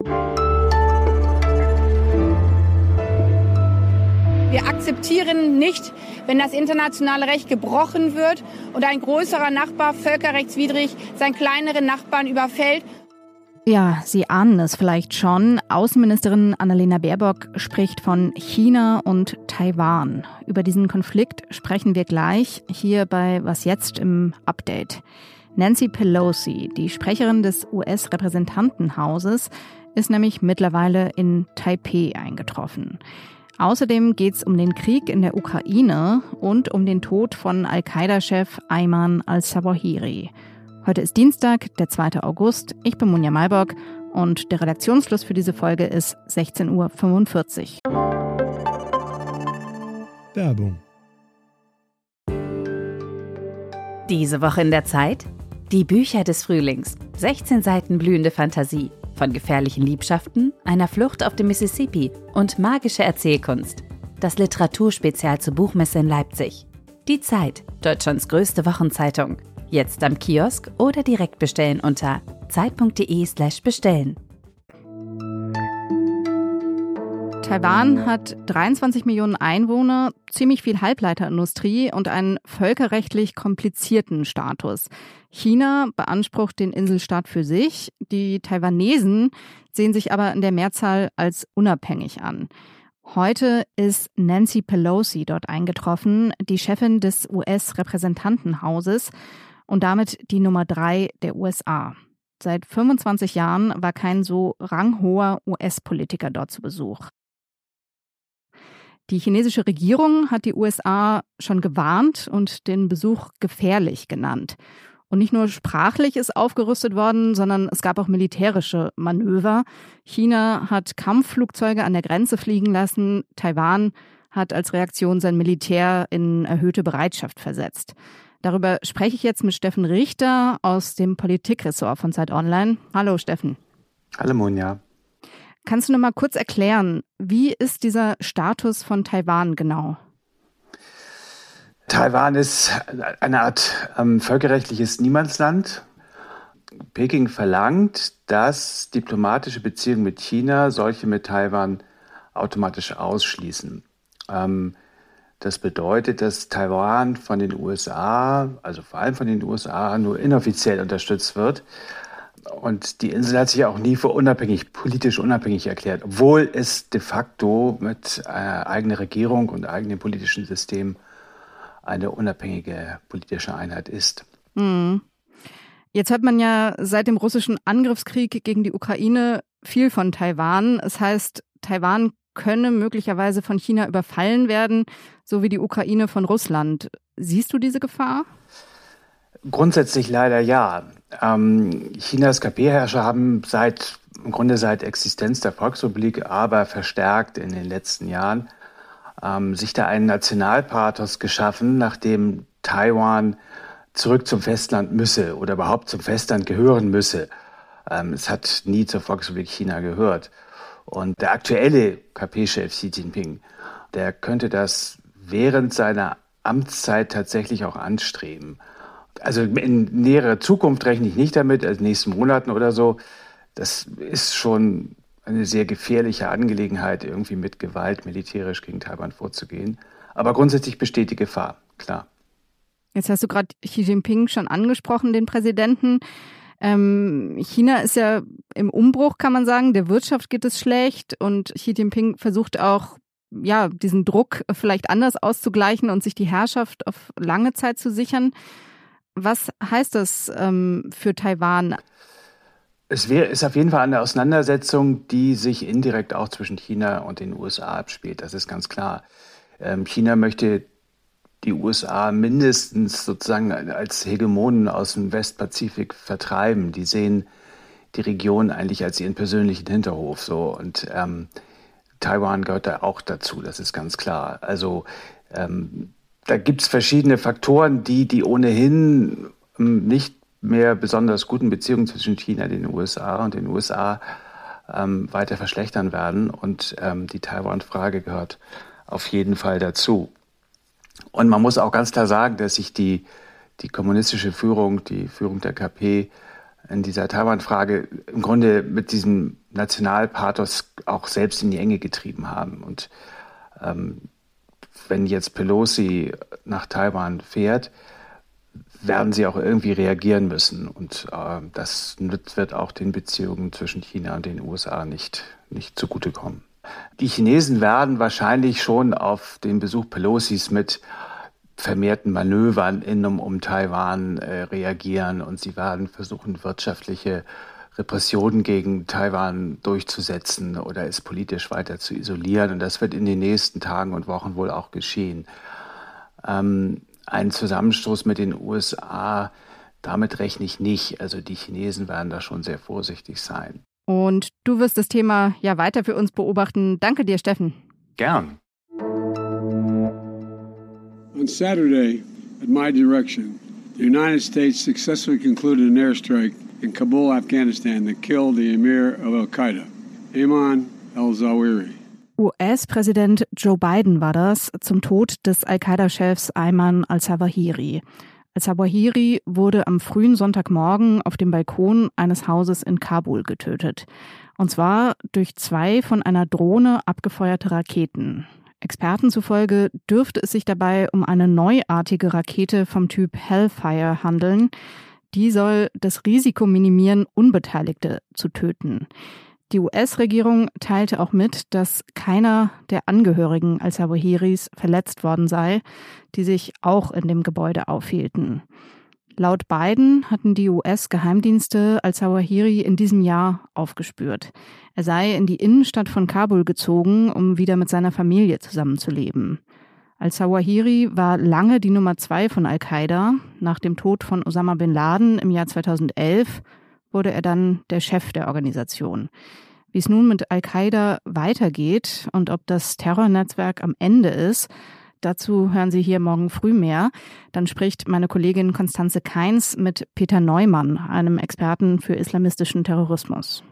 Wir akzeptieren nicht, wenn das internationale Recht gebrochen wird und ein größerer Nachbar völkerrechtswidrig seinen kleineren Nachbarn überfällt. Ja, Sie ahnen es vielleicht schon. Außenministerin Annalena Baerbock spricht von China und Taiwan. Über diesen Konflikt sprechen wir gleich hier bei Was jetzt im Update. Nancy Pelosi, die Sprecherin des US-Repräsentantenhauses, ist nämlich mittlerweile in Taipeh eingetroffen. Außerdem geht es um den Krieg in der Ukraine und um den Tod von Al-Qaida-Chef Ayman al-Zawahiri. Heute ist Dienstag, der 2. August. Ich bin Munja Malborg und der Redaktionsschluss für diese Folge ist 16.45 Uhr. Werbung. Diese Woche in der Zeit? Die Bücher des Frühlings. 16 Seiten blühende Fantasie. Von gefährlichen Liebschaften, einer Flucht auf dem Mississippi und magische Erzählkunst. Das Literaturspezial zur Buchmesse in Leipzig. Die Zeit, Deutschlands größte Wochenzeitung. Jetzt am Kiosk oder direkt bestellen unter zeit.de/slash Taiwan hat 23 Millionen Einwohner, ziemlich viel Halbleiterindustrie und einen völkerrechtlich komplizierten Status. China beansprucht den Inselstaat für sich, die Taiwanesen sehen sich aber in der Mehrzahl als unabhängig an. Heute ist Nancy Pelosi dort eingetroffen, die Chefin des US-Repräsentantenhauses und damit die Nummer drei der USA. Seit 25 Jahren war kein so ranghoher US-Politiker dort zu Besuch. Die chinesische Regierung hat die USA schon gewarnt und den Besuch gefährlich genannt. Und nicht nur sprachlich ist aufgerüstet worden, sondern es gab auch militärische Manöver. China hat Kampfflugzeuge an der Grenze fliegen lassen. Taiwan hat als Reaktion sein Militär in erhöhte Bereitschaft versetzt. Darüber spreche ich jetzt mit Steffen Richter aus dem Politikressort von Zeit Online. Hallo Steffen. Hallo Monja. Kannst du noch mal kurz erklären, wie ist dieser Status von Taiwan genau? Taiwan ist eine Art ähm, völkerrechtliches Niemandsland. Peking verlangt, dass diplomatische Beziehungen mit China solche mit Taiwan automatisch ausschließen. Ähm, das bedeutet, dass Taiwan von den USA, also vor allem von den USA, nur inoffiziell unterstützt wird und die Insel hat sich auch nie für unabhängig, politisch unabhängig erklärt, obwohl es de facto mit äh, eigener Regierung und eigenem politischen System eine unabhängige politische Einheit ist. Hm. Jetzt hört man ja seit dem russischen Angriffskrieg gegen die Ukraine viel von Taiwan. Es heißt, Taiwan könne möglicherweise von China überfallen werden, so wie die Ukraine von Russland. Siehst du diese Gefahr? Grundsätzlich leider ja. Ähm, Chinas KP-Herrscher haben seit im Grunde seit Existenz der Volksrepublik, aber verstärkt in den letzten Jahren, ähm, sich da einen Nationalpathos geschaffen, nachdem Taiwan zurück zum Festland müsse oder überhaupt zum Festland gehören müsse. Ähm, es hat nie zur Volksrepublik China gehört. Und der aktuelle KP-Chef Xi Jinping, der könnte das während seiner Amtszeit tatsächlich auch anstreben also in näherer Zukunft rechne ich nicht damit, also in den nächsten Monaten oder so. Das ist schon eine sehr gefährliche Angelegenheit, irgendwie mit Gewalt militärisch gegen Taiwan vorzugehen. Aber grundsätzlich besteht die Gefahr, klar. Jetzt hast du gerade Xi Jinping schon angesprochen, den Präsidenten. Ähm, China ist ja im Umbruch, kann man sagen. Der Wirtschaft geht es schlecht und Xi Jinping versucht auch, ja, diesen Druck vielleicht anders auszugleichen und sich die Herrschaft auf lange Zeit zu sichern. Was heißt das ähm, für Taiwan? Es wär, ist auf jeden Fall eine Auseinandersetzung, die sich indirekt auch zwischen China und den USA abspielt. Das ist ganz klar. Ähm, China möchte die USA mindestens sozusagen als Hegemonen aus dem Westpazifik vertreiben. Die sehen die Region eigentlich als ihren persönlichen Hinterhof. So und ähm, Taiwan gehört da auch dazu. Das ist ganz klar. Also ähm, da gibt es verschiedene Faktoren, die die ohnehin ähm, nicht mehr besonders guten Beziehungen zwischen China, den USA und den USA ähm, weiter verschlechtern werden. Und ähm, die Taiwan-Frage gehört auf jeden Fall dazu. Und man muss auch ganz klar sagen, dass sich die, die kommunistische Führung, die Führung der KP in dieser Taiwan-Frage im Grunde mit diesem Nationalpathos auch selbst in die Enge getrieben haben. Und ähm, wenn jetzt Pelosi nach Taiwan fährt, werden sie auch irgendwie reagieren müssen. Und äh, das wird auch den Beziehungen zwischen China und den USA nicht, nicht zugutekommen. Die Chinesen werden wahrscheinlich schon auf den Besuch Pelosis mit vermehrten Manövern in und um Taiwan äh, reagieren und sie werden versuchen, wirtschaftliche Repressionen gegen Taiwan durchzusetzen oder es politisch weiter zu isolieren. Und das wird in den nächsten Tagen und Wochen wohl auch geschehen. Ähm, ein Zusammenstoß mit den USA, damit rechne ich nicht. Also die Chinesen werden da schon sehr vorsichtig sein. Und du wirst das Thema ja weiter für uns beobachten. Danke dir, Steffen. Gern. On Saturday, at my direction, the United States successfully concluded an airstrike in Kabul, Afghanistan, that killed the emir of Al Qaeda, Ayman al Zawahiri. US-Präsident Joe Biden war das zum Tod des Al-Qaida-Chefs Ayman al-Zawahiri. Al-Zawahiri wurde am frühen Sonntagmorgen auf dem Balkon eines Hauses in Kabul getötet. Und zwar durch zwei von einer Drohne abgefeuerte Raketen. Experten zufolge dürfte es sich dabei um eine neuartige Rakete vom Typ Hellfire handeln. Die soll das Risiko minimieren, Unbeteiligte zu töten. Die US-Regierung teilte auch mit, dass keiner der Angehörigen al-Sawahiris verletzt worden sei, die sich auch in dem Gebäude aufhielten. Laut Biden hatten die US-Geheimdienste al-Zawahiri in diesem Jahr aufgespürt. Er sei in die Innenstadt von Kabul gezogen, um wieder mit seiner Familie zusammenzuleben. Al-Zawahiri war lange die Nummer zwei von Al-Qaida. Nach dem Tod von Osama bin Laden im Jahr 2011 wurde er dann der Chef der Organisation. Wie es nun mit Al-Qaida weitergeht und ob das Terrornetzwerk am Ende ist, dazu hören Sie hier morgen früh mehr. Dann spricht meine Kollegin Konstanze Keins mit Peter Neumann, einem Experten für islamistischen Terrorismus.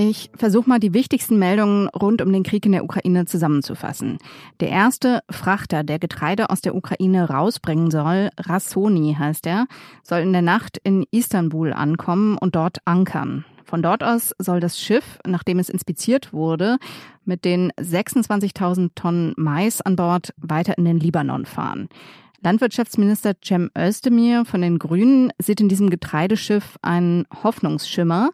Ich versuche mal die wichtigsten Meldungen rund um den Krieg in der Ukraine zusammenzufassen. Der erste Frachter, der Getreide aus der Ukraine rausbringen soll, Rassoni heißt er, soll in der Nacht in Istanbul ankommen und dort ankern. Von dort aus soll das Schiff, nachdem es inspiziert wurde, mit den 26.000 Tonnen Mais an Bord weiter in den Libanon fahren. Landwirtschaftsminister Cem Özdemir von den Grünen sieht in diesem Getreideschiff einen Hoffnungsschimmer.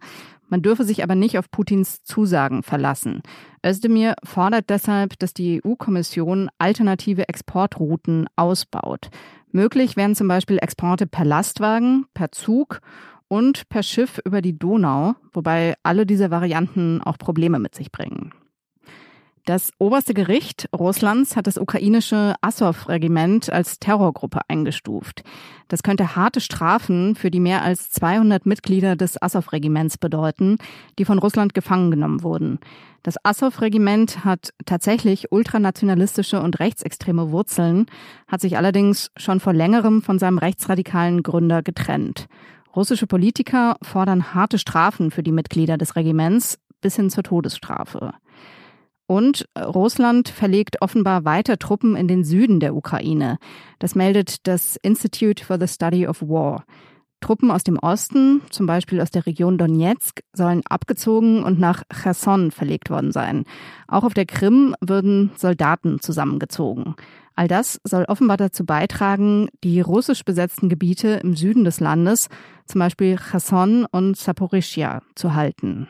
Man dürfe sich aber nicht auf Putins Zusagen verlassen. Özdemir fordert deshalb, dass die EU-Kommission alternative Exportrouten ausbaut. Möglich wären zum Beispiel Exporte per Lastwagen, per Zug und per Schiff über die Donau, wobei alle diese Varianten auch Probleme mit sich bringen. Das oberste Gericht Russlands hat das ukrainische Assow-Regiment als Terrorgruppe eingestuft. Das könnte harte Strafen für die mehr als 200 Mitglieder des Assow-Regiments bedeuten, die von Russland gefangen genommen wurden. Das Assow-Regiment hat tatsächlich ultranationalistische und rechtsextreme Wurzeln, hat sich allerdings schon vor längerem von seinem rechtsradikalen Gründer getrennt. Russische Politiker fordern harte Strafen für die Mitglieder des Regiments bis hin zur Todesstrafe. Und Russland verlegt offenbar weiter Truppen in den Süden der Ukraine. Das meldet das Institute for the Study of War. Truppen aus dem Osten, zum Beispiel aus der Region Donetsk, sollen abgezogen und nach Cherson verlegt worden sein. Auch auf der Krim würden Soldaten zusammengezogen. All das soll offenbar dazu beitragen, die russisch besetzten Gebiete im Süden des Landes, zum Beispiel Cherson und Saporischia, zu halten.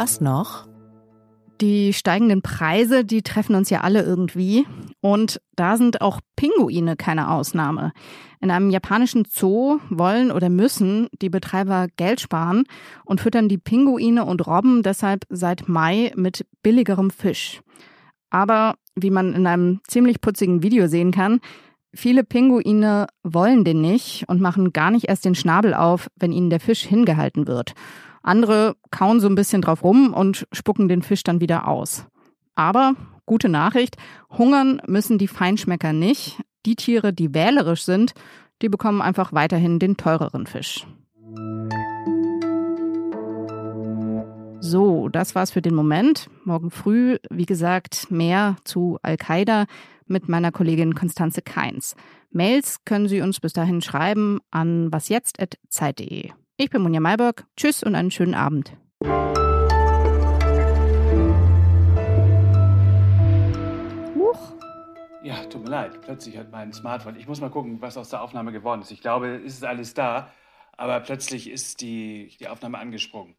Was noch? Die steigenden Preise, die treffen uns ja alle irgendwie. Und da sind auch Pinguine keine Ausnahme. In einem japanischen Zoo wollen oder müssen die Betreiber Geld sparen und füttern die Pinguine und Robben deshalb seit Mai mit billigerem Fisch. Aber wie man in einem ziemlich putzigen Video sehen kann, viele Pinguine wollen den nicht und machen gar nicht erst den Schnabel auf, wenn ihnen der Fisch hingehalten wird. Andere kauen so ein bisschen drauf rum und spucken den Fisch dann wieder aus. Aber gute Nachricht, hungern müssen die Feinschmecker nicht. Die Tiere, die wählerisch sind, die bekommen einfach weiterhin den teureren Fisch. So, das war's für den Moment. Morgen früh, wie gesagt, mehr zu Al-Qaida mit meiner Kollegin Konstanze Keins. Mails können Sie uns bis dahin schreiben an wasjetzt.zeit.de. Ich bin Monja Malberg. Tschüss und einen schönen Abend. Huch. Ja, tut mir leid. Plötzlich hat mein Smartphone. Ich muss mal gucken, was aus der Aufnahme geworden ist. Ich glaube, es ist alles da, aber plötzlich ist die, die Aufnahme angesprungen.